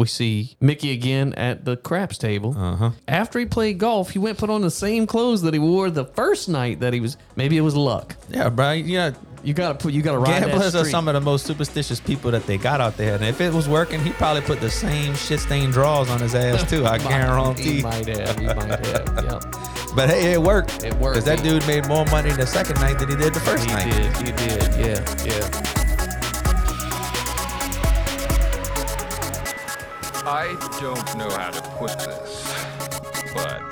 we see Mickey again at the craps table. Uh-huh. After he played golf, he went put on the same clothes that he wore the first night that he was. Maybe it was luck. Yeah, bro. Yeah, You gotta put. You gotta ride gamblers are some of the most superstitious people that they got out there. And if it was working, he probably put the same shit stained drawers on his ass too. I He guarantee. might have. He might have. Yeah. But hey, it worked. It worked. Because that dude made more money the second night than he did the first He night. did. He did. Yeah. Yeah. I don't know how to put this, but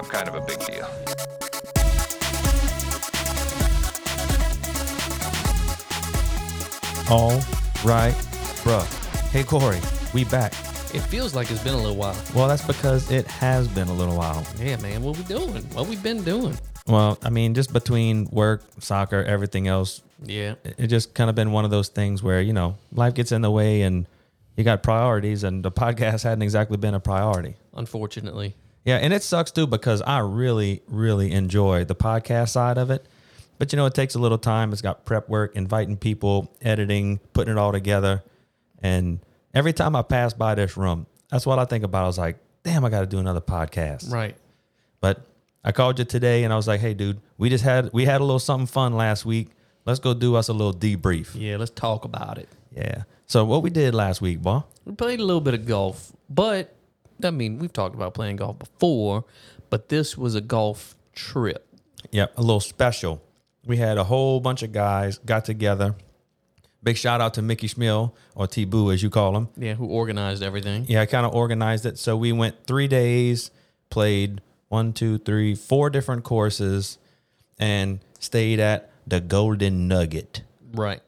I'm kind of a big deal. All right, bruh. Hey, Corey, we back. It feels like it's been a little while. Well, that's because it has been a little while. Yeah, man. What we doing? What we been doing? Well, I mean, just between work, soccer, everything else, Yeah. it it just kind of been one of those things where, you know, life gets in the way and you got priorities, and the podcast hadn't exactly been a priority. Unfortunately. Yeah, and it sucks too because I really, really enjoy the podcast side of it. But you know, it takes a little time. It's got prep work, inviting people, editing, putting it all together. And every time I pass by this room, that's what I think about. I was like, damn, I got to do another podcast. Right. But I called you today and I was like, hey, dude, we just had we had a little something fun last week. Let's go do us a little debrief. Yeah. Let's talk about it. Yeah. So what we did last week, boy? We played a little bit of golf, but I mean, we've talked about playing golf before, but this was a golf trip. Yep, a little special. We had a whole bunch of guys got together. Big shout out to Mickey Schmiel or T Boo as you call him. Yeah, who organized everything? Yeah, I kind of organized it. So we went three days, played one, two, three, four different courses, and stayed at the Golden Nugget. Right.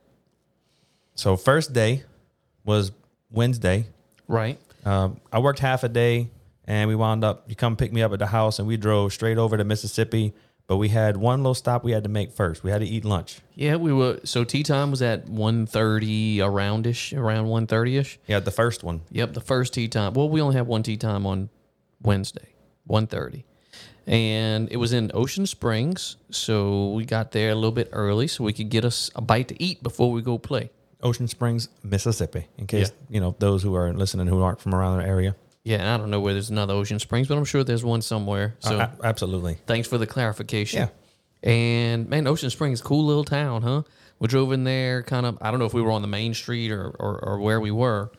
So first day was Wednesday. Right. Um, I worked half a day, and we wound up. You come pick me up at the house, and we drove straight over to Mississippi. But we had one little stop we had to make first. We had to eat lunch. Yeah, we were. So tee time was at 1.30 aroundish, around 1.30 ish. Yeah, the first one. Yep, the first tee time. Well, we only have one tee time on Wednesday, 1.30. And it was in Ocean Springs. So we got there a little bit early so we could get us a bite to eat before we go play. Ocean Springs, Mississippi. In case you know those who are listening who aren't from around the area. Yeah, and I don't know where there's another Ocean Springs, but I'm sure there's one somewhere. So A- absolutely. thanks for the clarification. Yeah. And man, Ocean Springs, cool little town, huh? We drove in there, kind of. I don't know if we were on the main street or, or, or where we were,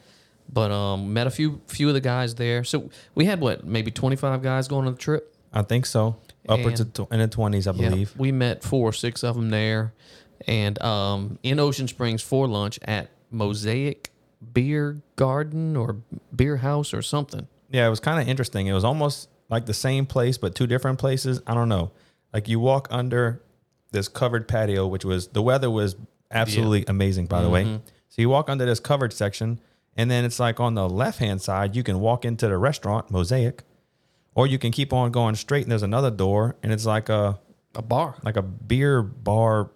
but um, met a few few of the guys there. So we had what, maybe 25 guys going on the trip. I think so. Upwards And- of tw- in the twenties, I believe. we met four or six of them there, and um, in Ocean Springs for lunch at Mosaic Beer Garden or Beer House or something. Yeah, it was kind of interesting. It was almost like the same place, but two different places. I don't know. Like you walk under this covered patio, which was the weather was absolutely amazing, by the way. So you walk under this covered section, and then it's like on the left hand side, you can walk into the restaurant, Mosaic, or you can keep on going straight, and there's another door, and it's like a A bar. like a beer bar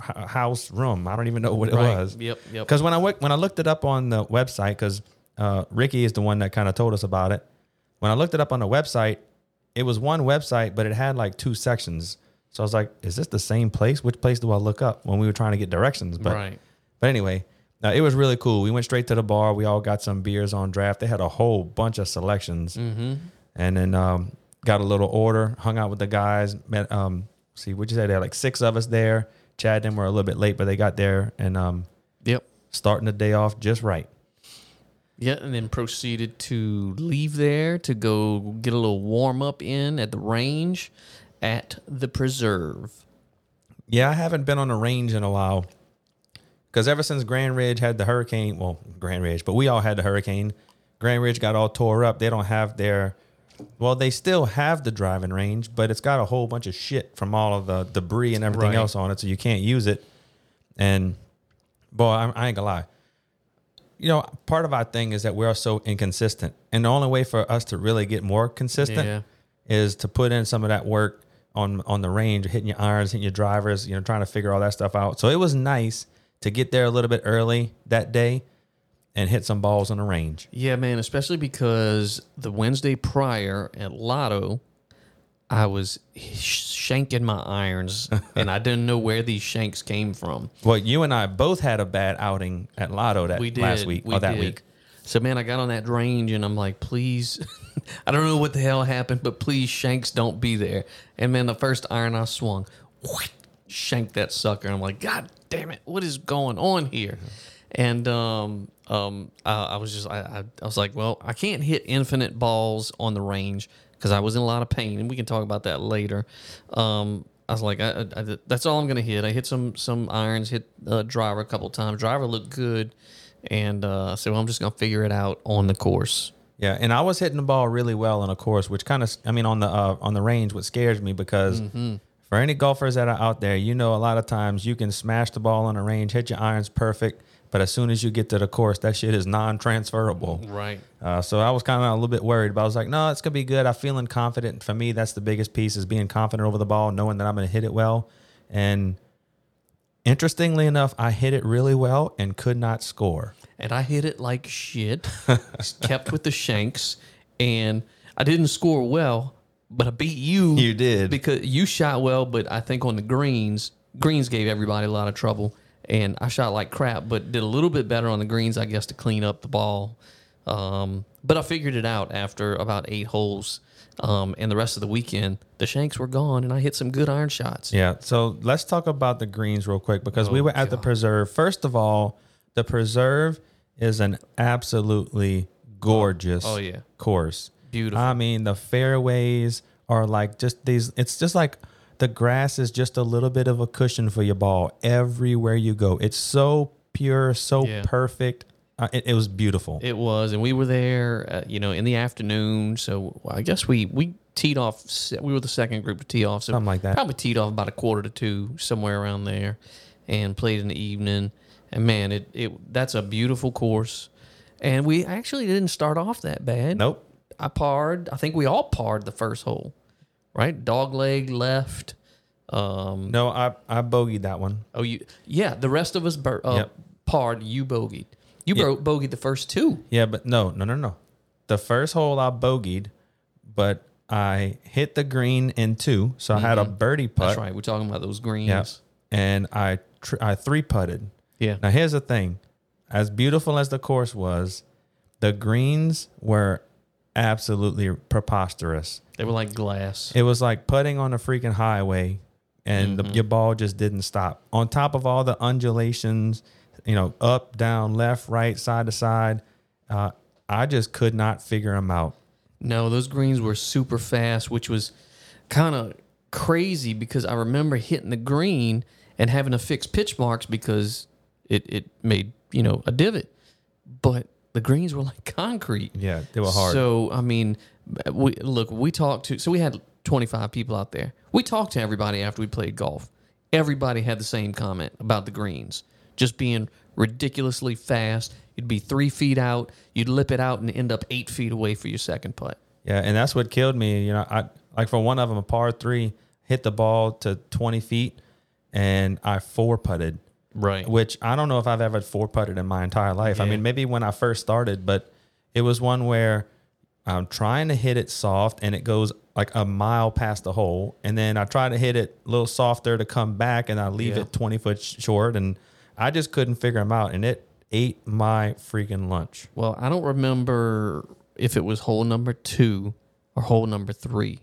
house room. I don't even know what it Right. was. Yep, yep. Because when I when I looked it up on the website, because uh, Ricky is the one that kind of told us about it. When I looked it up on the website, it was one website, but it had like two sections. So I was like, "Is this the same place? Which place do I look up?" When we were trying to get directions, but right. but anyway, uh, it was really cool. We went straight to the bar. We all got some beers on draft. They had a whole bunch of selections, Mm-hmm. and then um, got a little order. Hung out with the guys. Met um, see what you say. They had like six of us there. Chad and them were a little bit late, but they got there and um, Yep. starting the day off just right. Yeah, and then proceeded to leave there to go get a little warm up in at the range at the preserve. Yeah, I haven't been on the range in a while. Because ever since Grand Ridge had the hurricane, well, Grand Ridge, but we all had the hurricane. Grand Ridge got all tore up. They don't have their, well, they still have the driving range, but it's got a whole bunch of shit from all of the debris and everything Right. else on it, so you can't use it. And, boy, I, I ain't gonna lie. You know, part of our thing is that we're so inconsistent. And the only way for us to really get more consistent Yeah. is to put in some of that work on on the range, hitting your irons, hitting your drivers, you know, trying to figure all that stuff out. So it was nice to get there a little bit early that day and hit some balls on the range. Yeah, man, especially because the Wednesday prior at Lotto, I was shanking my irons and I didn't know where these shanks came from. Well, you and I both had a bad outing at Lotto that We did last week we or that did. week. So man, I got on that range and I'm like, please, I don't know what the hell happened, but please, Shanks, don't be there. And man, the first iron I swung, whoosh, shanked that sucker. I'm like, God damn it, what is going on here? And um, um, I, I was just, I, I, I was like, well, I can't hit infinite balls on the range because I was in a lot of pain, and we can talk about that later. Um, I was like, I, I, I- that's all I'm gonna hit. I hit some some irons, hit uh, driver a couple times. Driver looked good, and uh, well, I'm just gonna figure it out on the course. Yeah, and I was hitting the ball really well on a course, which kind of, I mean, on the uh, on the range, what scares me because Mm-hmm. for any golfers that are out there, you know, a lot of times you can smash the ball on a range, hit your irons perfect, but as soon as you get to the course, that shit is non-transferable. Right. Uh, so I was kind of a little bit worried, but I was like, no, it's gonna be good. I'm feeling confident. For me, that's the biggest piece is being confident over the ball, knowing that I'm gonna hit it well. And interestingly enough, I hit it really well and could not score. and I hit it like shit. kept with the shanks, and I didn't score well, but I beat you. You did. because you shot well, but I think on the greens, greens gave everybody a lot of trouble, and I shot like crap, but did a little bit better on the greens, I guess, to clean up the ball. Um, but I figured it out after about eight holes. Um, and the rest of the weekend, the shanks were gone, and I hit some good iron shots. Yeah. So let's talk about the greens real quick because we Oh, were at the preserve. First of all, the preserve is an absolutely gorgeous Oh, yeah. course. Beautiful. I mean, the fairways are like just these, it's just like the grass is just a little bit of a cushion for your ball everywhere you go. It's so pure, so Yeah. perfect. Uh, it, it was beautiful. It was, and we were there, uh, you know, in the afternoon. So I guess we we teed off. We were the second group to tee off, so Something like that. Probably teed off about a quarter to two, somewhere around there, and played in the evening. And man, it it that's a beautiful course. And we actually didn't start off that bad. Nope. I parred. I think we all parred the first hole, right? Dog leg left. Um, No, I, I bogeyed that one. oh, you yeah. The rest of us bur- uh, Yep. parred. You bogeyed. You Yeah. bro- bogeyed the first two. Yeah, but no, no, no, no. The first hole I bogeyed, but I hit the green in two, so I had a birdie putt. Mm-hmm. That's right. We're talking about those greens. Yeah, and I tr- I three putted. Yeah. Now here's the thing: as beautiful as the course was, the greens were absolutely preposterous. They were like glass. It was like putting on a freaking highway, and Mm-hmm. the, your ball just didn't stop. On top of all the undulations, you know, up, down, left, right, side to side, uh, I just could not figure them out. No, those greens were super fast, which was kind of crazy because I remember hitting the green and having to fix pitch marks because it, it made, you know, a divot. But the greens were like concrete. Yeah, they were hard. So, I mean, we look, we talked to, so we had 25 people out there. We talked to everybody after we played golf. Everybody had the same comment about the greens just being ridiculously fast. You'd be three feet out, you'd lip it out and end up eight feet away for your second putt. Yeah, and that's what killed me. You know, I like for one of them, a par three, hit the ball to 20 feet, and I four putted, Right. which I don't know if I've ever four putted in my entire life. I mean, maybe when I first started, but it was one where I'm trying to hit it soft and it goes like a mile past the hole, and then I try to hit it a little softer to come back, and I leave Yeah. it 20 foot short, and I just couldn't figure them out, and it ate my freaking lunch. Well, I don't remember if it was hole number two or hole number three,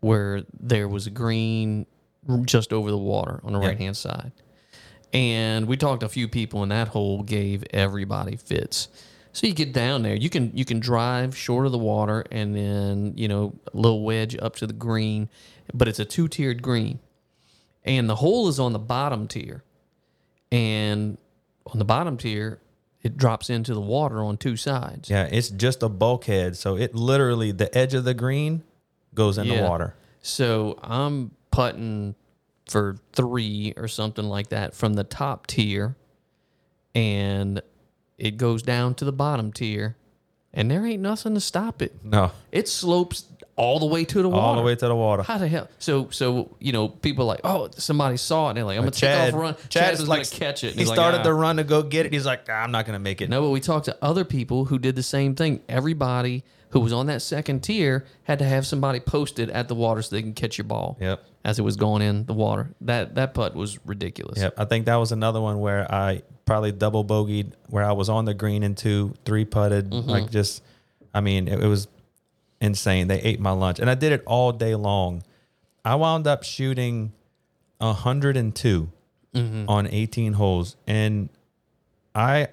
where there was a green just over the water on the Yeah. right hand side. And we talked to a few people, and that hole gave everybody fits. So you get down there, you can you can drive short of the water, and then you know a little wedge up to the green, but it's a two tiered green, and the hole is on the bottom tier, and on the bottom tier, it drops into the water on two sides. Yeah, it's just a bulkhead. So it literally the edge of the green goes in the water. So I'm putting for three or something like that from the top tier, and it goes down to the bottom tier, and there ain't nothing to stop it. No, It slopes all the way to the water. all the way to the water. How the hell? So, so you know, people are like, oh, somebody saw it, and they're like, I'm gonna Chad, take off run. Chad Chad was like, gonna catch it. and He he's like, started "Ah." the run to go get it. He's like, "Ah, I'm not gonna make it. No, but we talked to other people who did the same thing. Everybody who was on that second tier had to have somebody posted at the water so they can catch your ball. Yep. As it was going in the water, that that putt was ridiculous. Yep. I think that was another one where I probably double bogeyed where I was on the green in two, three putted. Mm-hmm. Like just, I mean, it, it was insane. They ate my lunch, and I did it all day long. I wound up shooting 102 Mm-hmm. on 18 holes, and I,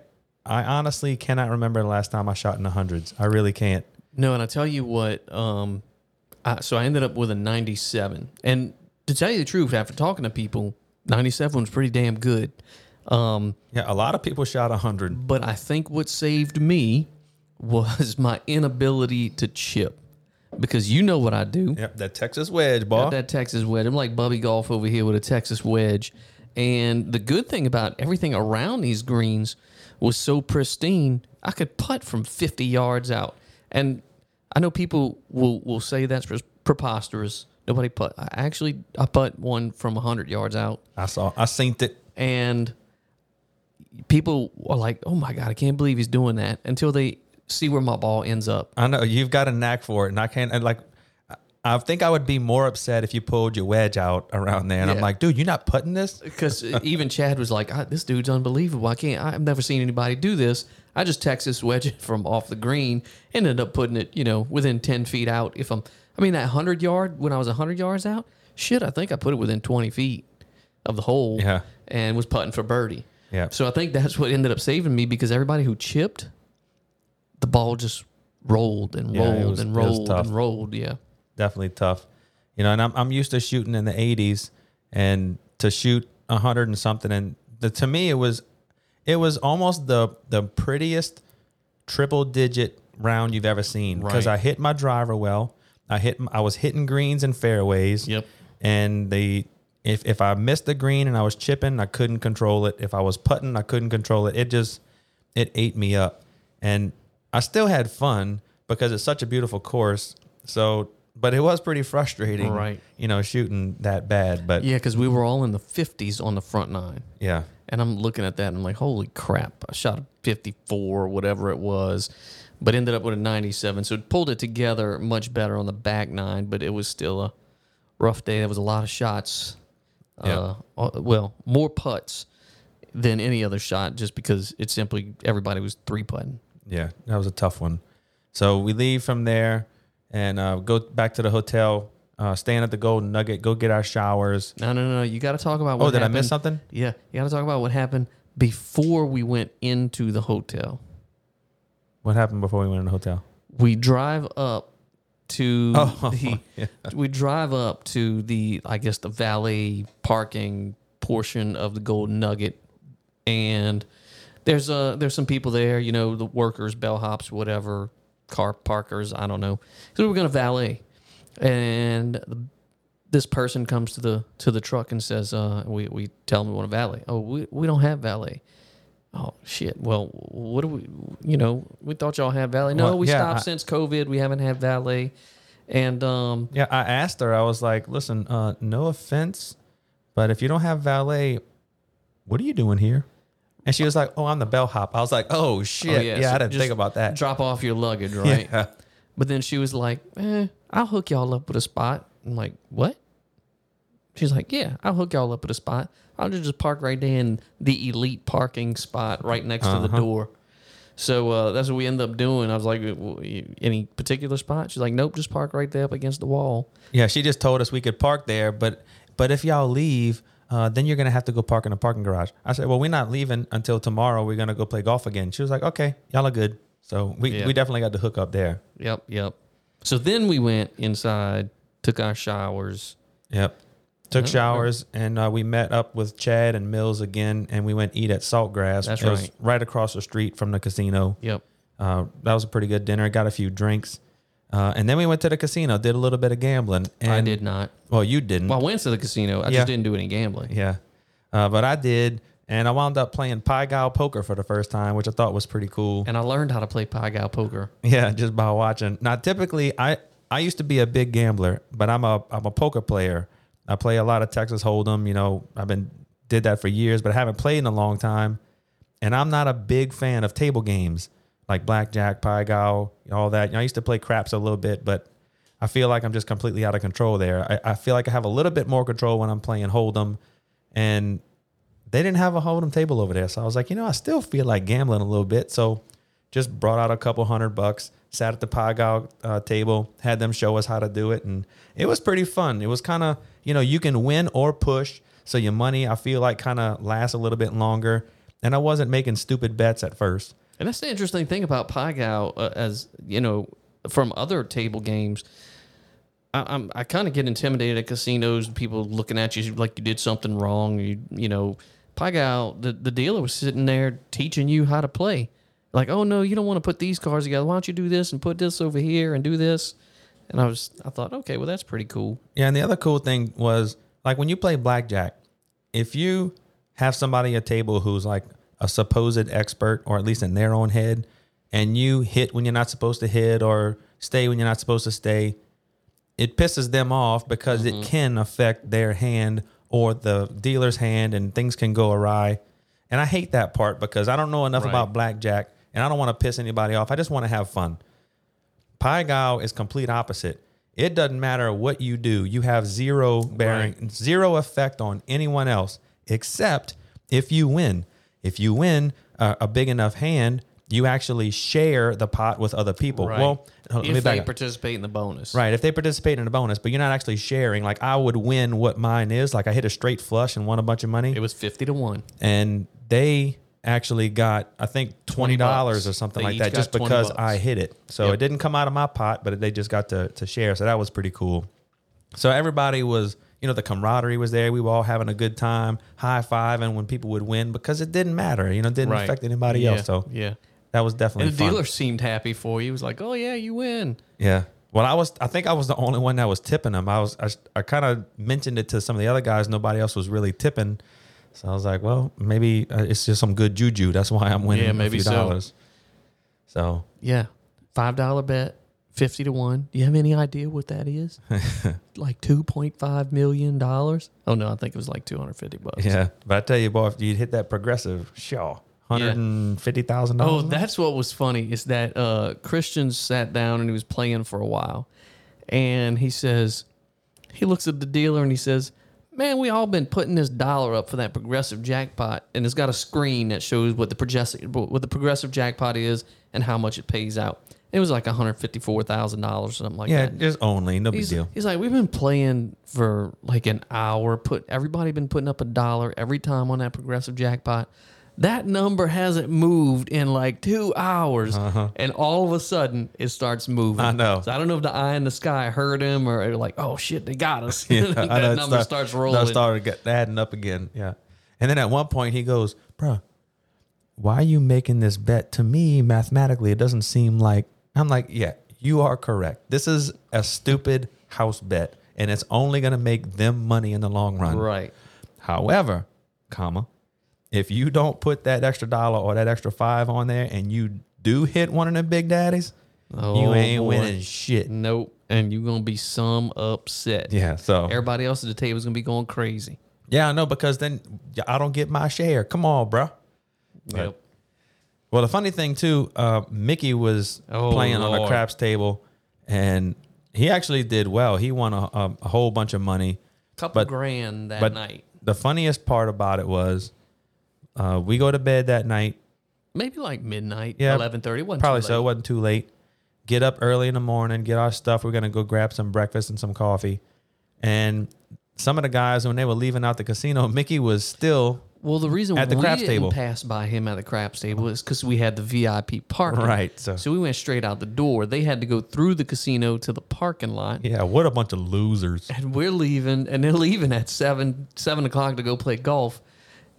I honestly cannot remember the last time I shot in the hundreds. I really can't. No, and I tell you what, um, I, so I ended up with a 97. And to tell you the truth, after talking to people, 97 was pretty damn good. Um, Yeah, a lot of people shot 100. but I think what saved me was my inability to chip. Because you know what I do. Yep, that Texas wedge, boy. That Texas wedge. I'm like Bubba Golf over here with a Texas wedge. And the good thing about everything around these greens was so pristine, I could putt from 50 yards out. And I know people will, will say that's preposterous. Nobody putt. I actually I putt one from 100 yards out. I saw, I seen it. And people are like, oh my God, I can't believe he's doing that until they see where my ball ends up. I know you've got a knack for it, and I can't. And like, I- think I would be more upset if you pulled your wedge out around there, and I'm like, dude, you're not putting this. because even Chad was like, "Ah, "This dude's unbelievable. I can't. I've never seen anybody do this." I just Texas wedge it from off the green, and ended up putting it, you know, within ten feet out. If I'm, I mean, that hundred yard when I was hundred yards out, shit, I think I put it within twenty feet of the hole, Yeah. and was putting for birdie. Yeah. So I think that's what ended up saving me because everybody who chipped, the ball just rolled and Yeah, rolled was- and rolled and rolled. Yeah. Definitely tough, you know. And I'm I'm used to shooting in the 80s, and to shoot 100 and something, and the, to me it was, it was almost the the prettiest triple digit round you've ever seen because Right. I hit my driver well. I hit I was hitting greens and fairways. Yep. and the if if I missed the green and I was chipping, I couldn't control it. If I was putting, I couldn't control it. It just it ate me up, and I still had fun because it's such a beautiful course. So, but it was pretty frustrating, Right. You know, shooting that bad. But yeah, Yeah, because we were all in the fifties on the front nine. yeah, And I'm looking at that and I'm like, holy crap. I shot a 54 or whatever it was, but ended up with a 97. So it pulled it together much better on the back nine, but it was still a rough day. There was a lot of shots. Uh, uh, well, more putts than any other shot just because it simply, everybody was three putting. That was a tough one. So we leave from there and uh, go back to the hotel. Uh, staying at the Golden Nugget, go get our showers. No, no, no. You got to talk about what Oh, did I happened. miss something? Yeah. You got to talk about what happened before we went into the hotel. What happened before we went in the hotel? we drive up to Oh, the yeah. we drive up to the I guess the valet parking portion of the Golden Nugget, and there's uh there's some people there, you know, the workers, bellhops, whatever, car parkers, I don't know. So we we're gonna valet, and this person comes to the to the truck and says, uh, we we tell them we want a valet. Oh, we we don't have valet. Oh shit! Well, what do we? You know, we thought y'all had valet. No, Well, we yeah, stopped I- since COVID. We haven't had valet, and um, Yeah, I asked her. I was like, "Listen, uh, no offense, but if you don't have valet, what are you doing here?" And she was like, "Oh, I'm the bellhop." I was like, "Oh shit, oh, yeah, so I didn't just think about that." Drop off your luggage, right? Yeah. But then she was like, eh, "I'll hook y'all up with a spot." I'm like, "What?" She's like, "Yeah, I'll hook y'all up with a spot. I'll just park right there in the elite parking spot right next to the Uh-huh. door." So uh, that's what we ended up doing. I was like, "Well, you- "Any particular spot?" She's like, "Nope, just park right there up against the wall." Yeah, she just told us we could park there, but but if y'all leave, uh, then you're gonna have to go park in the parking garage. I said, "Well, we're not leaving until tomorrow. We're gonna go play golf again." She was like, "Okay, y'all are good." So we Yeah. we definitely got the hook up there. Yep, yep. So then we went inside, took our showers. Yep. Took showers and uh, we met up with Chad and Mills again, and we went eat at Saltgrass. That's it was right. right across the street from the casino. Yep. Uh, that was a pretty good dinner. Got a few drinks, uh, and then we went to the casino. Did a little bit of gambling. And, I did not. Well, you didn't. Well, I went to the casino. I Yeah. just didn't do any gambling. yeah, uh, but I did, and I wound up playing Pai Gow poker for the first time, which I thought was pretty cool. And I learned how to play Pai Gow poker. Yeah, just by watching. Now, typically, I I used to be a big gambler, but I'm a I'm a poker player. I play a lot of Texas Hold'em. You know, I've been did that for years, but I haven't played in a long time. And I'm not a big fan of table games, like blackjack, Pai Gow, all that. You know, I used to play craps a little bit, but I feel like I'm just completely out of control there. I, I feel like I have a little bit more control when I'm playing Hold'em, and they didn't have a Hold'em table over there. So I was like, you know, I still feel like gambling a little bit. So just brought out a couple hundred bucks, sat at the gow uh, table, had them show us how to do it, and it was pretty fun. It was kind of, you know, you can win or push. So your money, I feel like, kind of lasts a little bit longer. And I wasn't making stupid bets at first. And that's the interesting thing about Pai Gow, uh, as you know, from other table games. I, I'm I kind of get intimidated at casinos and people looking at you like you did something wrong. You you know, Pai Gow, the the dealer was sitting there teaching you how to play. Like, oh no, you don't want to put these cards together. Why don't you do this and put this over here and do this? And I was I thought, okay, well that's pretty cool. Yeah, and the other cool thing was like when you play blackjack, if you have somebody at table who's like a supposed expert, or at least in their own head, and you hit when you're not supposed to hit or stay when you're not supposed to stay, it pisses them off because it mm-hmm. can affect their hand or the dealer's hand and things can go awry. And I hate that part because I don't know enough Right. about blackjack and I don't want to piss anybody off. I just want to have fun. Pai Gow is complete opposite. It doesn't matter what you do. You have zero bearing, zero effect on anyone else except if you win. If you win uh, a big enough hand, you actually share the pot with other people. Right. Well, let me if back they participate in the bonus, Right. If they participate in a bonus, but you're not actually sharing, like I would win what mine is. Like I hit a straight flush and won a bunch of money. It was fifty to one. and they actually got, I think, $20 or something They like that just because bucks. I hit it. So Yep. it didn't come out of my pot, but they just got to, to share. So that was pretty cool. So everybody was, you know, the camaraderie was there. We were all having a good time, high fiving when people would win because it didn't matter. You know, it didn't Right. affect anybody Yeah, else. So yeah. that was definitely And the fun. dealer seemed happy for you. He was like, "Oh yeah, you win." Yeah. Well, I was. I think I was the only one that was tipping them. I was. I, I kind of mentioned it to some of the other guys. Nobody else was really tipping. So I was like, well, maybe uh, it's just some good juju. That's why I'm winning Yeah, a maybe few so. dollars. So Yeah, five dollar bet, fifty to one. Do you have any idea what that is? like two point five million dollars. Oh no, I think it was like two hundred fifty bucks. yeah, but I tell you, boy, if you hit that progressive, sure, hundred and fifty thousand Oh, dollars. Oh, that's what was funny is that uh, Christian sat down and he was playing for a while, and he says, he looks at the dealer and he says, "Man, we all been putting this dollar up for that progressive jackpot, and it's got a screen that shows what the progressive what the progressive jackpot is and how much it pays out. It was like one hundred fifty four thousand dollars, or something like yeah, that. Yeah, just only no big He's, deal. he's like, we've been playing for like an hour. Put everybody been putting up a dollar every time on that progressive jackpot. That number hasn't moved in like two hours, and all of a sudden it starts moving. Uh-huh. I know. So I don't know if the eye in the sky heard him or like, oh shit, they got us. Yeah, that I know it number start- starts that rolling. started get, adding up again. Yeah, and then at one point he goes, "Bruh, why are you making this bet to me? Mathematically, it doesn't seem like." I'm like, "Yeah, you are correct. This is a stupid house bet, and it's only going to make them money in the long run." right. However, comma, if you don't put that extra dollar or that extra five on there, and you do hit one of the big daddies, you Oh, ain't boy. winning shit. Nope. And you're gonna be some upset. Yeah, so Everybody else at the table is gonna be going crazy. Yeah, I know because then I don't get my share. Come on, bro. Yep. Well, the funny thing too, uh, Mickey was Oh, playing on a craps table, and he actually did well. He won a, a, a whole bunch of money. Couple But- grand that night. the funniest part about it was, uh, we go to bed that night. Maybe like midnight, Yeah, eleven thirty. Probably so. It wasn't too late. Get up early in the morning, get our stuff. We're gonna go grab some breakfast and some coffee. And some of the guys, when they were leaving out the casino, Mickey was still Well, the reason At the we craps didn't table. pass by him at the craps table is because we had the VIP parking. Right, so- so we went straight out the door. They had to go through the casino to the parking lot. yeah. What a bunch of losers. And we're leaving, and they're leaving at seven seven o'clock to go play golf.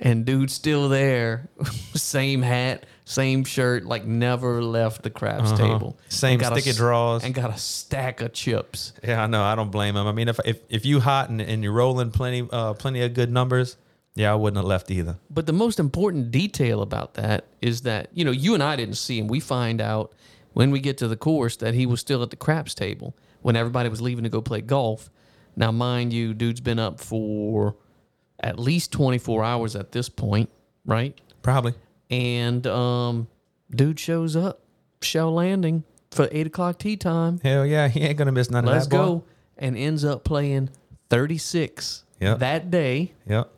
And dude's still there, same hat, same shirt, like never left the craps table. Uh-huh. Same got a sticky s- draws. and got a stack of chips. Yeah, I know. I don't blame him. I mean, if if, if you hot and, and you're rolling plenty uh plenty of good numbers, yeah, I wouldn't have left either. But the most important detail about that is that, you know, you and I didn't see him. We find out when we get to the course that he was still at the craps table when everybody was leaving to go play golf. Now, mind you, dude's been up for at least 24 hours at this point, right? Probably. And um dude shows up Shell Landing for eight o'clock tee time. Hell yeah, he ain't gonna miss none Let's of that. boy. go. And ends up playing 36 Yep. that day Yep.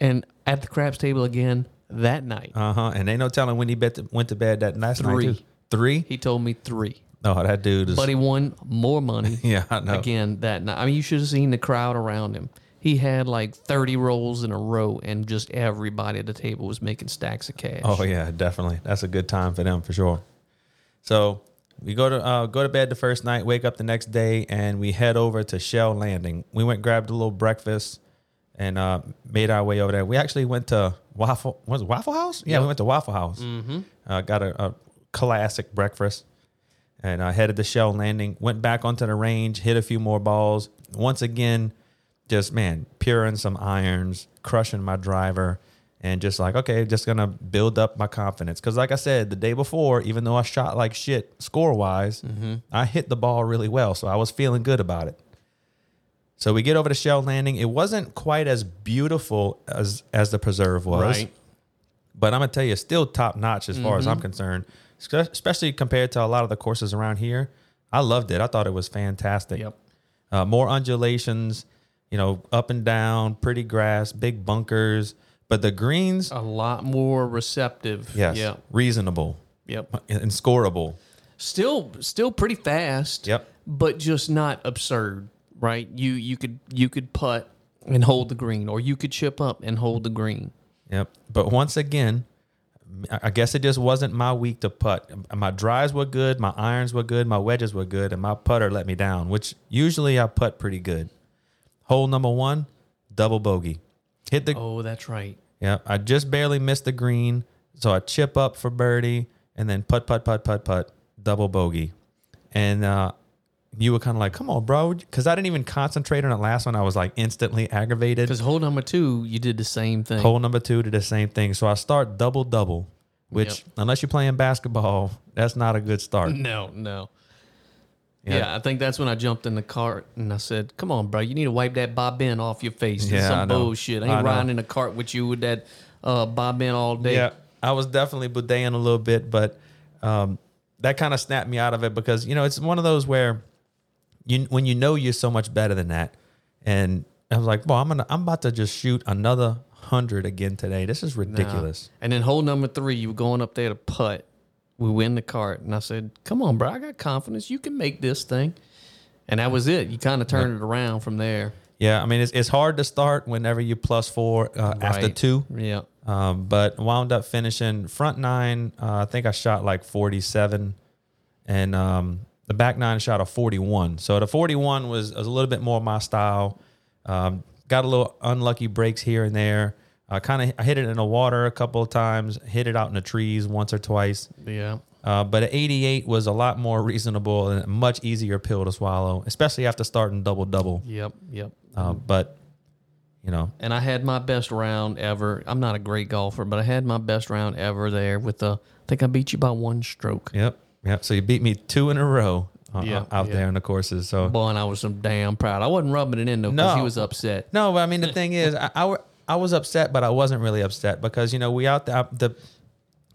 And at the craps table again that night. Uh huh. And ain't no telling when he bet to, went to bed that last night. Three. Too. Three. He told me three. Oh, that dude is. But he won more money yeah, I know. again that night. I mean, you should have seen the crowd around him. He had like 30 rolls in a row, and just everybody at the table was making stacks of cash. Oh yeah, definitely. That's a good time for them for sure. So we go to uh, go to bed the first night, wake up the next day, and we head over to Shell Landing. We went grabbed a little breakfast and uh, made our way over there. We actually went to Waffle was it Waffle House? Yeah, we went to Waffle House. Mm-hmm. Uh, got a, a classic breakfast and uh, headed to Shell Landing. Went back onto the range, hit a few more balls. Once again, just man, puring some irons, crushing my driver, and just like okay, just gonna build up my confidence. Because like I said, the day before, even though I shot like shit score wise, I hit the ball really well, so I was feeling good about it. So we get over to Shell Landing. It wasn't quite as beautiful as as the preserve was right. but I'm gonna tell you, it's still top notch as far as I'm concerned, especially compared to a lot of the courses around here. I loved it. I thought it was fantastic. Yep. Uh, more undulations, you know, up and down, pretty grass, big bunkers, but the greens, A lot more receptive. yes, Yeah. reasonable Yep. and scoreable. Still, still pretty fast. Yep. But just not absurd, right? You you could you could putt and hold the green, or you could chip up and hold the green. Yep. But once again, I I guess it just wasn't my week to putt. My drives were good, my irons were good, my wedges were good, and my putter let me down, which usually I putt pretty good. Hole number one, double bogey. Hit the Oh, that's right. yeah. I just barely missed the green, so I chip up for birdie, and then putt putt putt putt putt double bogey, and uh, you were kind of like, "Come on, bro," because I didn't even concentrate on the last one. I was like instantly aggravated. Because hole number two, you did the same thing. Hole number two did the same thing. So I start double double, which Yep. unless you're playing basketball, that's not a good start. No, no. Yeah. Yeah. I think that's when I jumped in the cart and I said, "Come on, bro, you need to wipe that bob Ben off your face. This is Yeah, I some know. bullshit. I I ain't know. riding in a cart with you with that uh, bob Ben all day." Yeah, I was definitely boudin a little bit, but um, that kind of snapped me out of it because you know it's one of those where you when you know you're so much better than that, and I was like, well, I'm gonna I'm about to just shoot another hundred again today. This is Nah. ridiculous. And then hole number three, you were going up there to putt. We win the cart, and I said, "Come on, bro, I got confidence. You can make this thing." And that was it. You kind of turned it around from there. Yeah, I mean it's it's hard to start whenever you plus four uh, after two. Yeah. Um, but wound up finishing front nine. Uh, I think I shot like 47, and um, the back nine shot a 41. So the 41 was, was a little bit more my style. Um, got a little unlucky breaks here and there. I kind of I hit it in the water a couple of times, hit it out in the trees once or twice. Yeah. Uh, but at 88 was a lot more reasonable and a much easier pill to swallow, especially after starting double double. Yep. Yep. Uh, but you know, and I had my best round ever. I'm not a great golfer, but I had my best round ever there with the. I think I beat you by one stroke. Yep. Yep. So you beat me two in a row uh, Yeah, out yeah. there in the courses. So Boy, and I was some damn proud. I wasn't rubbing it in though because No. he was upset. no, but I mean the thing is, I, I I was upset, but I wasn't really upset because you know we out there the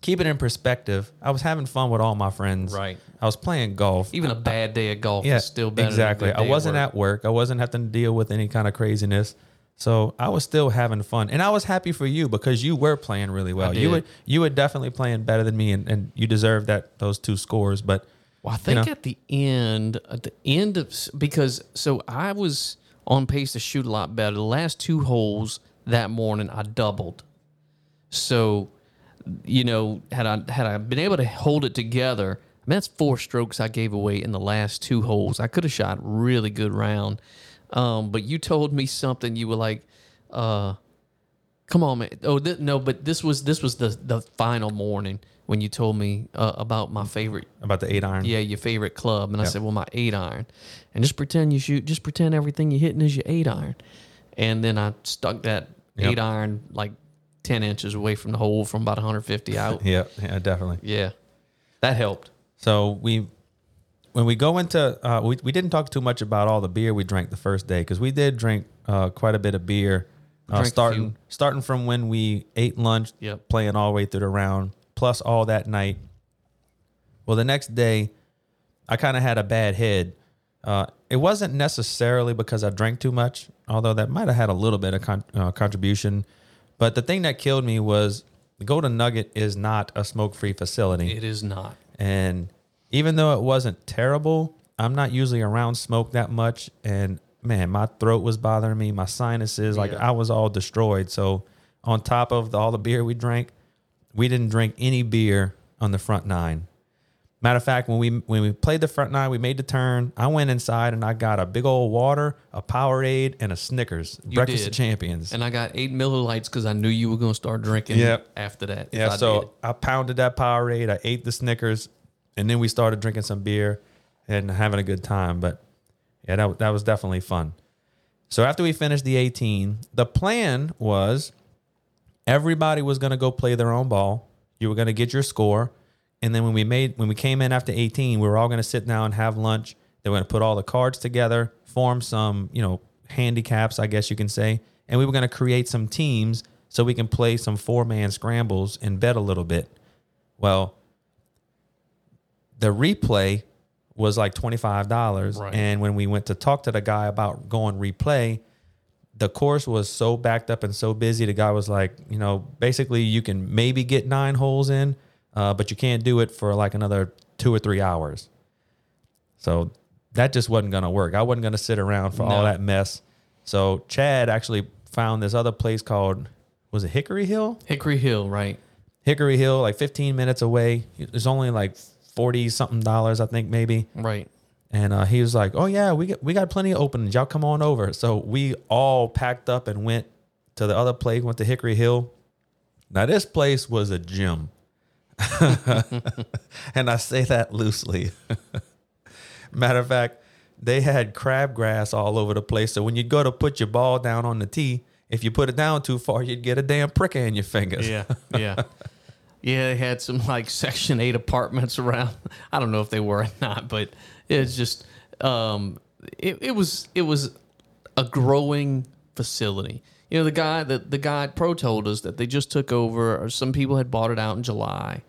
keep it in perspective. I was having fun with all my friends. Right. I was playing golf. Even a bad day of golf yeah, is still better. exactly. Than a good I wasn't at work. at work. I wasn't having to deal with any kind of craziness. So I was still having fun, and I was happy for you because you were playing really well. You were you were definitely playing better than me, and, and you deserved that those two scores. But Well, I think know? at the end, at the end of because so I was on pace to shoot a lot better. The last two holes that morning, I doubled. So, you know, had I had I been able to hold it together, I mean, that's four strokes I gave away in the last two holes. I could have shot really good round, um, but you told me something. You were like, uh, "Come on, man." Oh, th- no, but this was this was the the final morning when you told me uh, about my favorite about the eight iron, yeah, your favorite club. And I said, well, my eight iron. And just pretend you shoot, just pretend everything you're hitting is your eight iron. And then I stuck that Yep. eight iron like 10 inches away from the hole from about 150 out. yeah, yeah, definitely. yeah. That helped. So we, when we go into, uh, we we didn't talk too much about all the beer we drank the first day because we did drink uh, quite a bit of beer, uh, starting starting from when we ate lunch, Yep. playing all the way through the round, plus all that night. Well, the next day, I kind of had a bad head. Uh, it wasn't necessarily because I drank too much, although that might have had a little bit of con- uh, contribution. But the thing that killed me was the Golden Nugget is not a smoke-free facility. It is not. And even though it wasn't terrible, I'm not usually around smoke that much. And man, my throat was bothering me, my sinuses, like Yeah. I was all destroyed. So, on top of the, all the beer we drank, we didn't drink any beer on the front nine. Matter of fact, when we when we played the front nine, we made the turn. I went inside and I got a big old water, a Powerade, and a Snickers. You Breakfast did. of Champions. And I got eight Miller Lites because I knew you were going to start drinking Yep. after that. Yeah, I so did. I pounded that Powerade. I ate the Snickers, and then we started drinking some beer and having a good time. But yeah, that that was definitely fun. So after we finished the 18, the plan was everybody was going to go play their own ball. You were going to get your score, and then when we made when we came in after 18, we were all going to sit down and have lunch. They were going to put all the cards together, form some you know handicaps, I guess you can say, and we were going to create some teams so we can play some four man scrambles and bet a little bit. Well, the replay was like twenty five dollars, Right. and when we went to talk to the guy about going replay, the course was so backed up and so busy. The guy was like, you know, basically you can maybe get nine holes in, uh, but you can't do it for like another two or three hours. So that just wasn't going to work. I wasn't going to sit around for all that mess. So Chad actually found this other place called was it Hickory Hill? Hickory Hill, right? Hickory Hill, like 15 minutes away. It's only like 40 something dollars, I think maybe. Right. And uh, he was like, "Oh yeah, we got, we got plenty of openings. Y'all come on over." So we all packed up and went to the other place. Went to Hickory Hill. Now this place was a gym, and I say that loosely. Matter of fact, they had crabgrass all over the place. So when you go to put your ball down on the tee, if you put it down too far, you'd get a damn pricker in your fingers. Yeah. Yeah. yeah, they had some like Section 8 apartments around. I don't know if they were or not, but it's just um it, it was it was a growing facility. You know, the guy that the guy Pro told us that they just took over or some people had bought it out in July.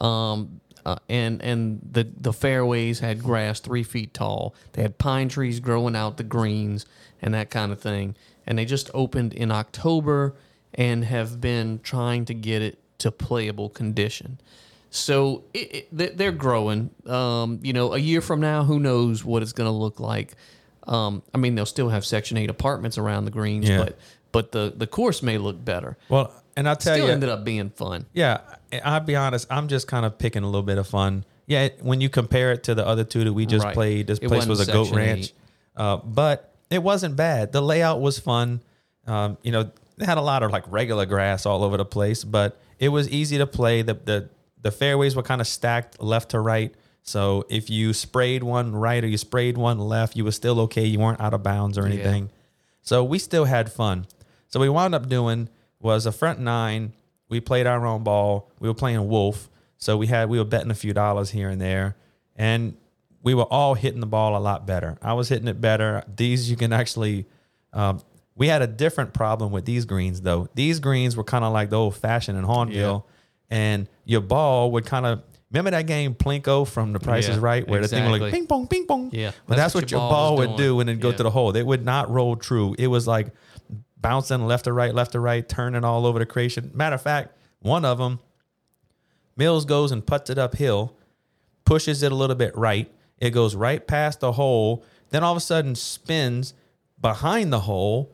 Um uh, and and the the fairways had grass three feet tall. They had pine trees growing out the greens and that kind of thing. And they just opened in October and have been trying to get it to playable condition. So it, it, they- they're growing. Um, you know, a year from now, who knows what it's going to look like? Um, I mean, they'll still have Section Eight apartments around the greens, Yeah. but but the the course may look better. Well, and I'll tell Still you, ended up being fun. Yeah, I'll be honest. I'm just kind of picking a little bit of fun. Yeah, when you compare it to the other two that we just Right. played, this It place was a goat ranch, uh, but it wasn't bad. The layout was fun. Um, you know, they had a lot of like regular grass all over the place, but it was easy to play. The the the fairways were kind of stacked left to right. So if you sprayed one right or you sprayed one left, you were still okay. You weren't out of bounds or anything. So we still had fun. So we wound up doing was a front nine. We played our own ball. We were playing Wolf. So we had we were betting a few dollars here and there. And we were all hitting the ball a lot better. I was hitting it better. These you can actually um, we had a different problem with these greens though. These greens were kind of like the old fashioned in Hornville. And your ball would kind of remember that game Plinko from The Price Yeah, is Right, where the thing would like exactly. ping pong, ping pong. Yeah, But that's that's, what what your ball ball would do and then go Yeah. to the hole. It would not roll true. It was like bouncing left to right, left to right, turning all over the creation. Matter of fact, one of them, Mills goes and puts it uphill, pushes it a little bit right. It goes right past the hole. Then all of a sudden spins behind the hole,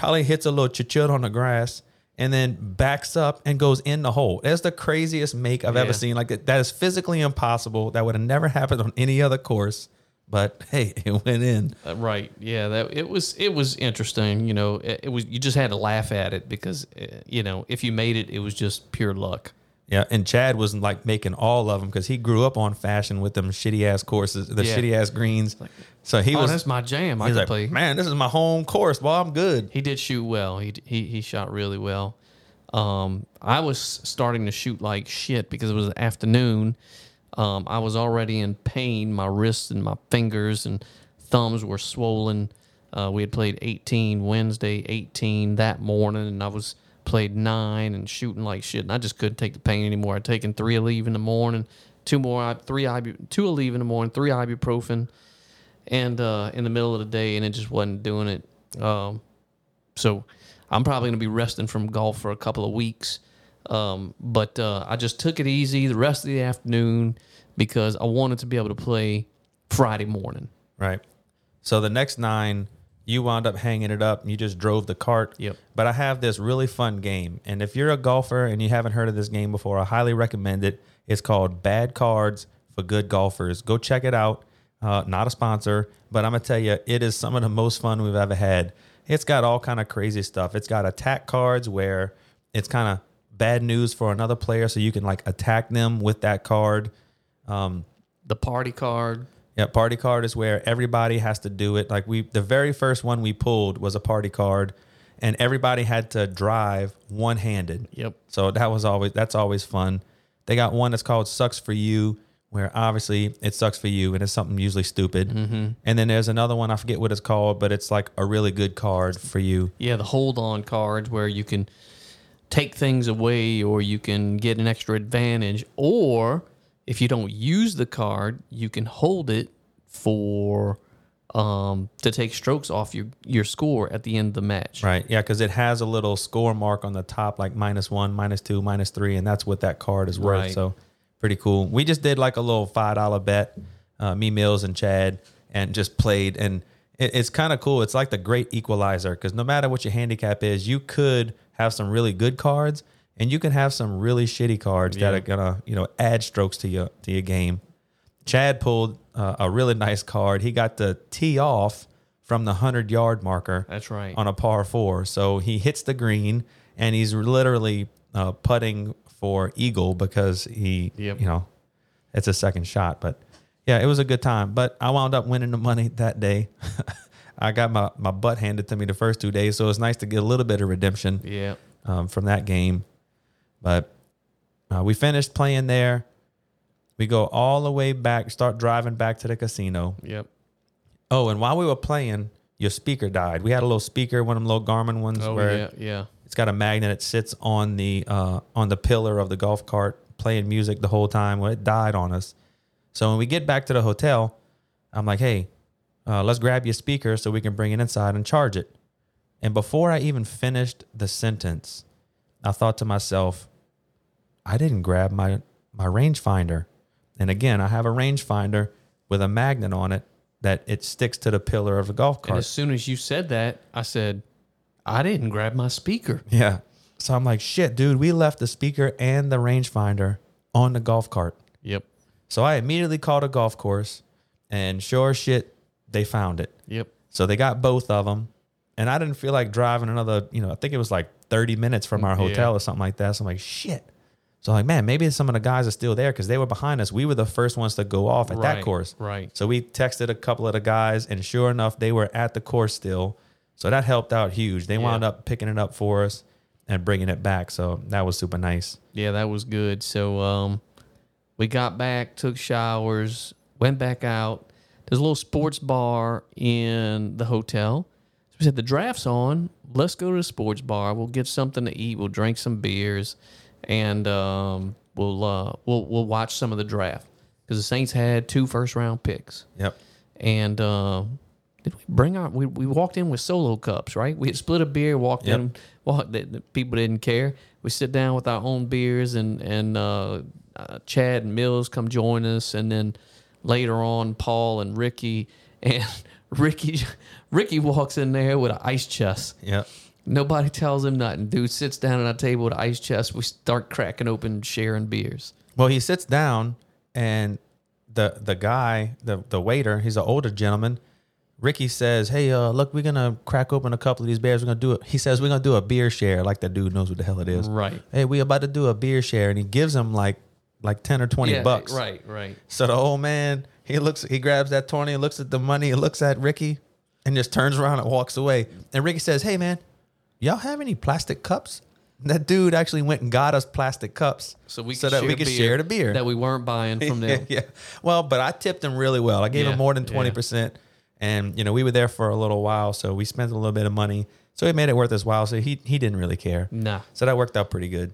probably hits a little chichut on the grass, and then backs up and goes in the hole. That's the craziest make I've Yeah. ever seen. Like that is physically impossible. That would have never happened on any other course. But hey, it went in. Uh, right. Yeah. That it was. It was interesting. You know, it, it was. You just had to laugh at it because, uh, you know, if you made it, it was just pure luck. Yeah, and Chad was like making all of them because he grew up on fashion with them shitty ass courses, the Yeah. shitty ass greens. So he oh, was, that's my jam. I like, play. man, this is my home course. Well, I'm good. He did shoot well. He he he shot really well. Um, I was starting to shoot like shit because it was afternoon. Um, I was already in pain. My wrists and my fingers and thumbs were swollen. Uh, we had played 18 Wednesday, 18 that morning, and I was played nine and shooting like shit. And I just couldn't take the pain anymore. I'd taken three leave in the morning, two more, three ibu, two Aleve in the morning, three ibuprofen, and uh, in the middle of the day, and it just wasn't doing it. Um, so I'm probably going to be resting from golf for a couple of weeks. Um, but uh, I just took it easy the rest of the afternoon because I wanted to be able to play Friday morning. Right. So the next nine, you wound up hanging it up and you just drove the cart. Yep. But I have this really fun game. And if you're a golfer and you haven't heard of this game before, I highly recommend it. It's called Bad Cards for Good Golfers. Go check it out. Uh, not a sponsor, but I'm going to tell you, it is some of the most fun we've ever had. It's got all kind of crazy stuff. It's got attack cards where it's kind of bad news for another player. So you can like attack them with that card. The party card. Yeah, party card is where everybody has to do it. Like we, the very first one we pulled was a party card, and everybody had to drive one handed. Yep. So that was always that's always fun. They got one that's called "Sucks for You," where obviously it sucks for you, and it's something usually stupid. Mm-hmm. And then there's another one I forget what it's called, but it's like a really good card for you. Yeah, the hold on cards where you can take things away or you can get an extra advantage. Or if you don't use the card, you can hold it for um, to take strokes off your, your score at the end of the match. Right. Yeah, because it has a little score mark on the top, like minus one, minus two, minus three, and that's what that card is worth. Right. So pretty cool. We just did like a little five dollar bet, uh, me, Mills, and Chad, and just played. And it, it's kind of cool. It's like the great equalizer because no matter what your handicap is, you could have some really good cards, and you can have some really shitty cards that are gonna you know add strokes to your to your game. Chad pulled uh, a really nice card. He got the tee off from the hundred yard marker That's right. on a par four. So he hits the green and he's literally uh, putting for eagle because he, Yep. you know, it's a second shot. But yeah, it was a good time. But I wound up winning the money that day. I got my, my butt handed to me the first two days. So it was nice to get a little bit of redemption Yeah. um, from that game. But uh, we finished playing there. We go all the way back, start driving back to the casino. Yep. Oh, and while we were playing, your speaker died. We had a little speaker, one of them little Garmin ones, Oh where yeah, yeah. it's got a magnet It sits on the uh, on the pillar of the golf cart, playing music the whole time. Well, it died on us. So when we get back to the hotel, I'm like, "Hey, uh, let's grab your speaker so we can bring it inside and charge it." And before I even finished the sentence, I thought to myself, "I didn't grab my my rangefinder." And again, I have a rangefinder with a magnet on it that it sticks to the pillar of the golf And cart. as soon as you said that, I said, I didn't grab my speaker. Yeah. So I'm like, shit, dude, we left the speaker and the rangefinder on the golf cart. Yep. So I immediately called a golf course and sure shit, they found it. Yep. So they got both of them. And I didn't feel like driving another, you know, I think it was like 30 minutes from our Yeah. hotel or something like that. So I'm like, shit. So like, man, maybe some of the guys are still there because they were behind us. We were the first ones to go off at that course. right. So we texted a couple of the guys, and sure enough, they were at the course still. So that helped out huge. They wound up picking it up for us and bringing it back. So that was super nice. Yeah, that was good. So um, we got back, took showers, went back out. There's a little sports bar in the hotel. So we said the draft's on. Let's go to the sports bar. We'll get something to eat. We'll drink some beers, and um, we'll uh, we'll we'll watch some of the draft because the Saints had two first round picks. Yep. And uh, did we bring our? We, we walked in with solo cups, right? We had split a beer, walked Yep. in. Walked, the, the people didn't care. We sit down with our own beers, and and uh, uh, Chad and Mills come join us, and then later on, Paul and Ricky and Ricky. Ricky walks in there with an ice chest. Yep. Nobody tells him nothing. Dude sits down at a table with ice chest. We start cracking open, sharing beers. Well, he sits down, and the the guy, the the waiter, he's an older gentleman. Ricky says, "Hey, uh, look, we're gonna crack open a couple of these beers. We're gonna do it." He says, "We're gonna do a beer share." Like that dude knows what the hell it is. Right. Hey, we about to do a beer share, and he gives him like like ten or twenty Yeah, bucks. Right, right. So the old man, he looks, he grabs that twenty, looks at the money, looks at Ricky, and just turns around and walks away. And Ricky says, "Hey, man, y'all have any plastic cups?" That dude actually went and got us plastic cups So we so that we could beer share the beer that we weren't buying from them. yeah. Well, but I tipped him really well. I gave Yeah, him more than yeah. twenty percent, and you know we were there for a little while, so we spent a little bit of money. So it made it worth his while. So he he didn't really care. Nah. So that worked out pretty good.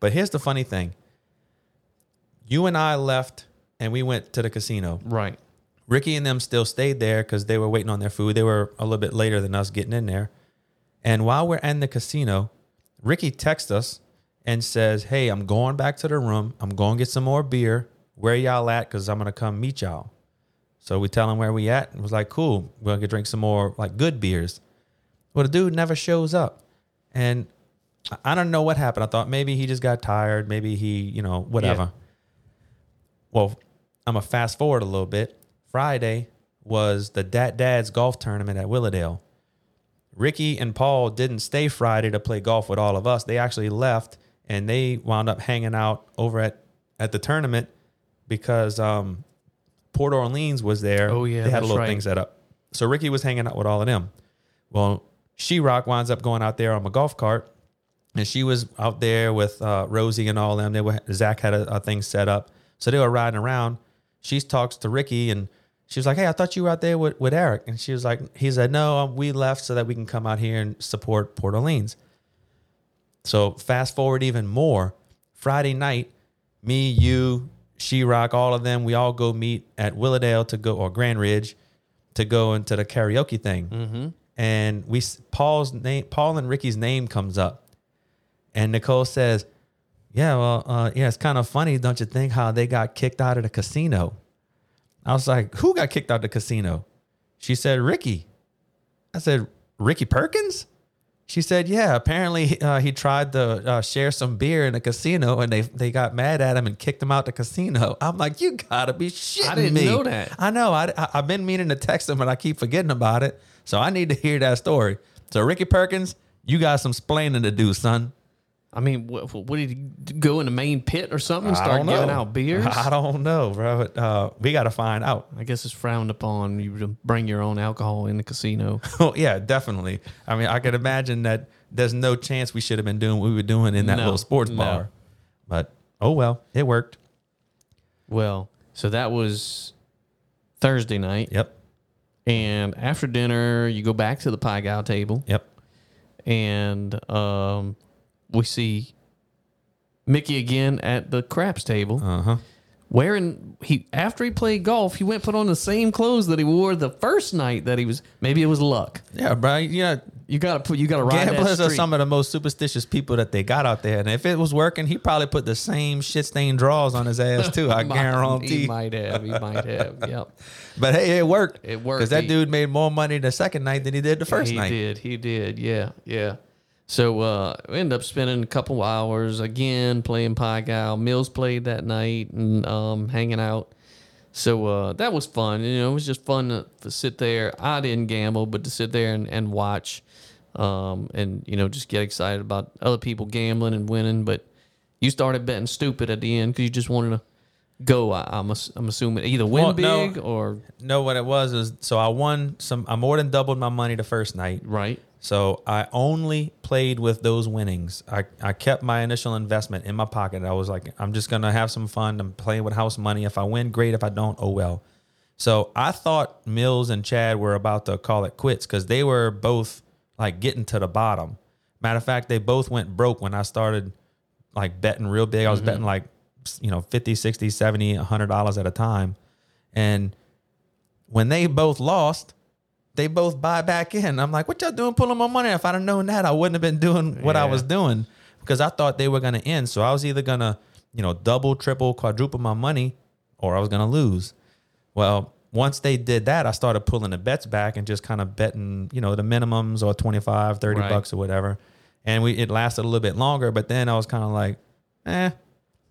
But here's the funny thing: you and I left and we went to the casino. Right. Ricky and them still stayed there because they were waiting on their food. They were a little bit later than us getting in there. And while we're in the casino, Ricky texts us and says, Hey, I'm going back to the room. I'm going to get some more beer. Where y'all at? Because I'm going to come meet y'all. So we tell him where we at. And was like, Cool. We're going to drink some more like good beers. Well, the dude never shows up. And I- don't know what happened. I thought maybe he just got tired. Maybe he, you know, whatever. Well, I'm going to fast forward a little bit. Friday was the Dat Dad's golf tournament at Willowdale. Ricky and Paul didn't stay Friday to play golf with all of us. They actually left and they wound up hanging out over at, at the tournament because um, Port Orleans was there. Oh, yeah, they had a little right. thing set up. So Ricky was hanging out with all of them. Well, She Rock winds up going out there on a golf cart, and she was out there with uh, Rosie and all them. They were Zach had a, a thing set up, so they were riding around. She talks to Ricky, and she was like, "Hey, I thought you were out there with, with Eric." And she was like, "He said no, um, we left so that we can come out here and support Port Orleans." So fast forward even more, Friday night, me, you, She Rock, all of them, we all go meet at Willowdale to go or Grand Ridge to go into the karaoke thing. Mm-hmm. And we Paul's name, Paul and Ricky's name comes up, and Nicole says, "Yeah, well, uh, yeah, it's kind of funny, don't you think? How they got kicked out of the casino." I was like, "Who got kicked out of the casino?" She said, "Ricky." I said, "Ricky Perkins." She said, "Yeah, apparently uh, he tried to uh, share some beer in a casino, and they they got mad at him and kicked him out the casino." I'm like, "You gotta be shitting I didn't me!" know that. I know. I, I have been meaning to text him, and I keep forgetting about it. So I need to hear that story. So Ricky Perkins, you got some splaining to do, son. I mean, what, what did he go in the main pit or something and start giving out beers? I don't know, bro. But, uh, we got to find out. I guess it's frowned upon you to bring your own alcohol in the casino. Oh yeah, definitely. I mean, I could imagine that there's no chance we should have been doing what we were doing in that No, little sports no. bar. But oh well, it worked. well, so that was Thursday night. Yep. And after dinner, you go back to the Pai Gow table Yep. and um, we see Mickey again at the craps table. Uh huh. Wearing he after he played golf, he went put on the same clothes that he wore the first night that he was. Maybe it was luck. Yeah, bro. Yeah, You gotta put. You gotta ride that gamblers are some of the most superstitious people that they got out there. And if it was working, he probably put the same shit stained drawers on his ass too. I Might- guarantee. He might have. He might have. Yep. But hey, it worked. It worked. because that dude made more money the second night than he did the first he night. He did. He did. Yeah. Yeah. So uh, we ended up spending a couple hours again playing Pai Gow. Mills played that night and um, hanging out. So uh, that was fun. You know, it was just fun to, to sit there. I didn't gamble, but to sit there and, and watch um, and, you know, just get excited about other people gambling and winning. But you started betting stupid at the end because you just wanted to go, I, I'm, I'm assuming, either win Well, no. big or, No, what it was is so I won some. I more than doubled my money the first night. right? So I only played with those winnings. I, I kept my initial investment in my pocket. I was like, I'm just gonna have some fun. I'm playing with house money. If I win, great. If I don't, oh well. So I thought Mills and Chad were about to call it quits because they were both like getting to the bottom. Matter of fact, they both went broke when I started like betting real big. I was mm-hmm. betting like, you know, 50, 60, 70, 100 dollars at a time. And when they both lost, they both buy back in. I'm like, what y'all doing pulling my money? If I'd have known that, I wouldn't have been doing what I was doing because I thought they were going to end. So I was either going to, you know, double, triple, quadruple my money or I was going to lose. Well, once they did that, I started pulling the bets back and just kind of betting, you know, the minimums or 25, 30 Right. bucks or whatever. And we it lasted a little bit longer, but then I was kind of like, eh,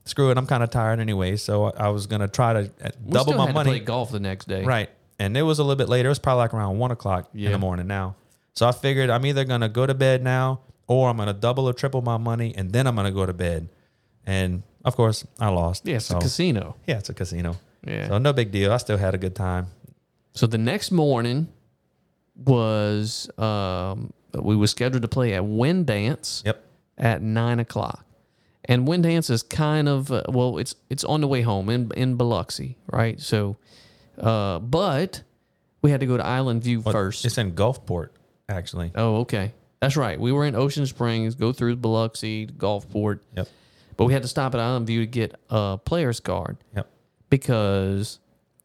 screw it. I'm kind of tired anyway. So I I was going to try to uh, We double still my had money. To play golf the next day. Right. And it was a little bit later. It was probably like around one o'clock in the morning now. So I figured I'm either gonna go to bed now or I'm gonna double or triple my money and then I'm gonna go to bed. And of course I lost. Yeah, it's so, a casino. Yeah, it's a casino. Yeah. So no big deal. I still had a good time. So the next morning was um, we were scheduled to play at Windance Yep. at nine o'clock, and Windance is kind of uh, well, it's it's on the way home in in Biloxi, right? So, uh, but we had to go to Island View Well, first. It's in Gulfport, actually. Oh, okay, that's right. We were in Ocean Springs, go through Biloxi, Gulfport, Yep. But we had to stop at Island View to get a player's card Yep. because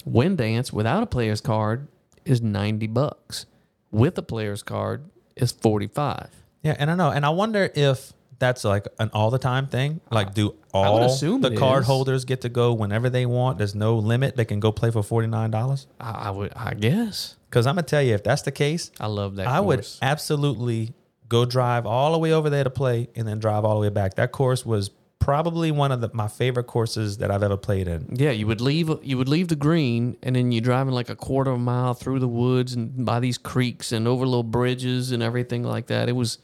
Windance without a player's card is 90 bucks. With a player's card is 45. Yeah, and I know, and I wonder if that's like an all the time thing. Like, do all the card is. holders get to go whenever they want? There's no limit. They can go play for forty nine dollars. I, I would, I guess. Because I'm gonna tell you, if that's the case, I love that. I would absolutely go drive all the way over there to play, and then drive all the way back. That course was probably one of the, my favorite courses that I've ever played in. Yeah, you would leave you would leave the green and then you're driving like a quarter of a mile through the woods and by these creeks and over little bridges and everything like that. It was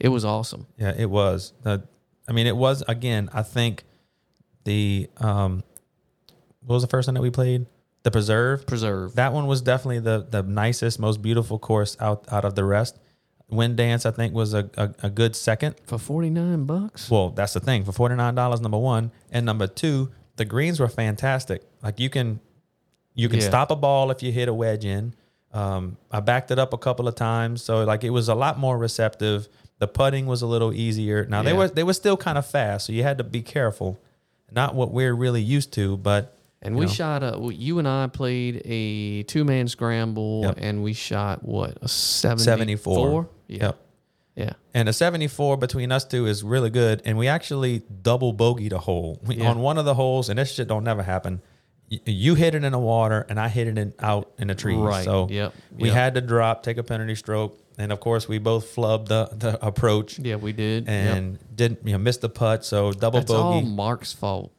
it was awesome. Yeah, it was. The, I mean, it was again. I think the um, what was the first one that we played? The Preserve. Preserve. That one was definitely the the nicest, most beautiful course out out of the rest. Windance, I think, was a, a, a good second. For 49 bucks? Well, that's the thing for forty nine dollars. Number one, and number two, the greens were fantastic. Like you can you can Yeah. stop a ball if you hit a wedge in. Um, I backed it up a couple of times, so like it was a lot more receptive. The putting was a little easier. Now they were they were still kind of fast, so you had to be careful. Not what we're really used to, but And we know. shot a you and I played a two-man scramble Yep. and we shot what? A 74? 74. Yeah. Yep. Yeah. And a 74 between us two is really good. And we actually double bogeyed a hole we, Yeah. on one of the holes. And this shit don't never happen. You hit it in the water, and I hit it in, out in the trees. Right. So Yep. we Yep. had to drop, take a penalty stroke, and of course we both flubbed the, the approach Yeah, we did. Yep. and didn't you know miss the putt. So double That's all bogey. Mark's fault.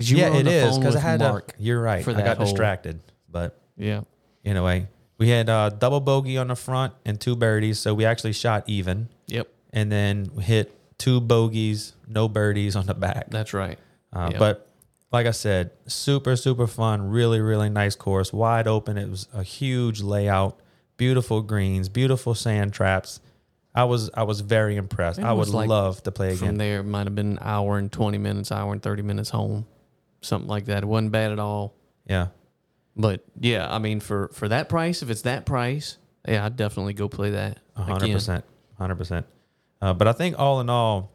Yeah, it is because I had Mark. to. You're right. for I got hole. distracted, but Yeah. anyway, we had uh, double bogey on the front and two birdies, so we actually shot even. Yep. and then we hit two bogeys, no birdies on the back. That's right. Uh, Yep. But like I said, super super fun, really really nice course, wide open. It was a huge layout, beautiful greens, beautiful sand traps. I was I was very impressed. It I would like love to play again. From there, it might have been an hour and 20 minutes, hour and 30 minutes home. Something like that. It wasn't bad at all. Yeah, But yeah, I mean, for, for that price, if it's that price, yeah, I'd definitely go play that. a hundred percent, hundred percent. Uh, But I think all in all,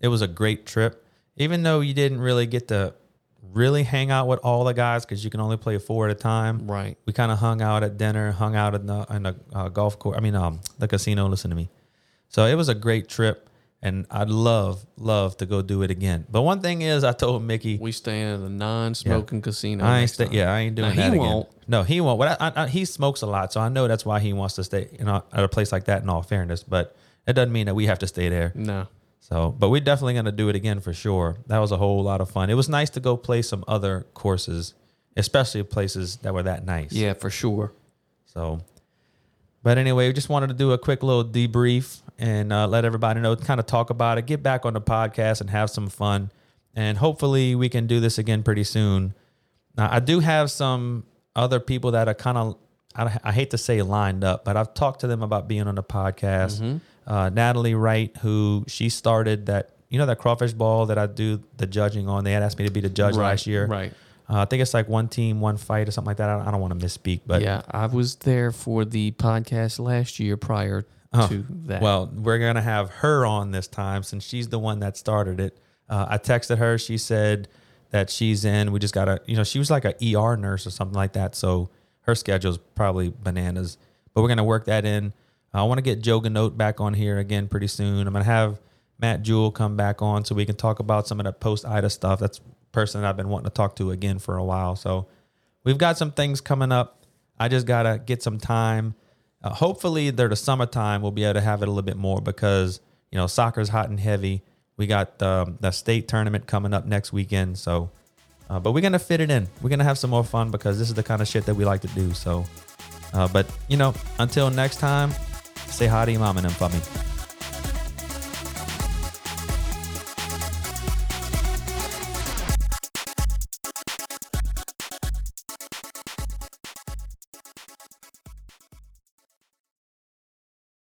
it was a great trip. Even though you didn't really get to really hang out with all the guys because you can only play four at a time. Right. we kind of hung out at dinner, hung out in the in the uh, golf course. I mean, um, the casino. Listen to me. So it was a great trip, and I'd love love to go do it again. But one thing is, I told Mickey, We staying in a non-smoking casino. I ain't stay, yeah, I ain't doing Now, that he again. won't. No, he won't. But I, I, he smokes a lot, so I know that's why he wants to stay you know, at a place like that. In all fairness, but it doesn't mean that we have to stay there. No. So, but we're definitely gonna do it again for sure. That was a whole lot of fun. It was nice to go play some other courses, especially places that were that nice. Yeah, for sure. So, but anyway, we just wanted to do a quick little debrief and uh, let everybody know, kind of talk about it, get back on the podcast and have some fun. And hopefully we can do this again pretty soon. Now, I do have some other people that are kind of, I, I hate to say lined up, but I've talked to them about being on the podcast. Uh, Natalie Wright, who she started that, you know, that crawfish ball that I do the judging on. They had asked me to be the judge Right, last year. right. Uh, I think it's like one team, one fight or something like that. I don't, I don't want to misspeak, but yeah, I was there for the podcast last year prior Oh, to that. Well, we're gonna have her on this time since she's the one that started it. Uh, I texted her. She said that she's in. We just gotta, you know, she was like a ER nurse or something like that. So her schedule's probably bananas. But we're gonna work that in. I want to get Joe Ganote back on here again pretty soon. I'm gonna have Matt Jewell come back on so we can talk about some of that post Ida stuff. That's person that I've been wanting to talk to again for a while. So we've got some things coming up. I just gotta get some time. Uh, hopefully, they're the summertime. We'll be able to have it a little bit more because you know soccer's hot and heavy. We got um, the state tournament coming up next weekend. So, uh, but we're gonna fit it in. We're gonna have some more fun because this is the kind of shit that we like to do. So, uh, but you know, until next time, say hi to your mom and them for me.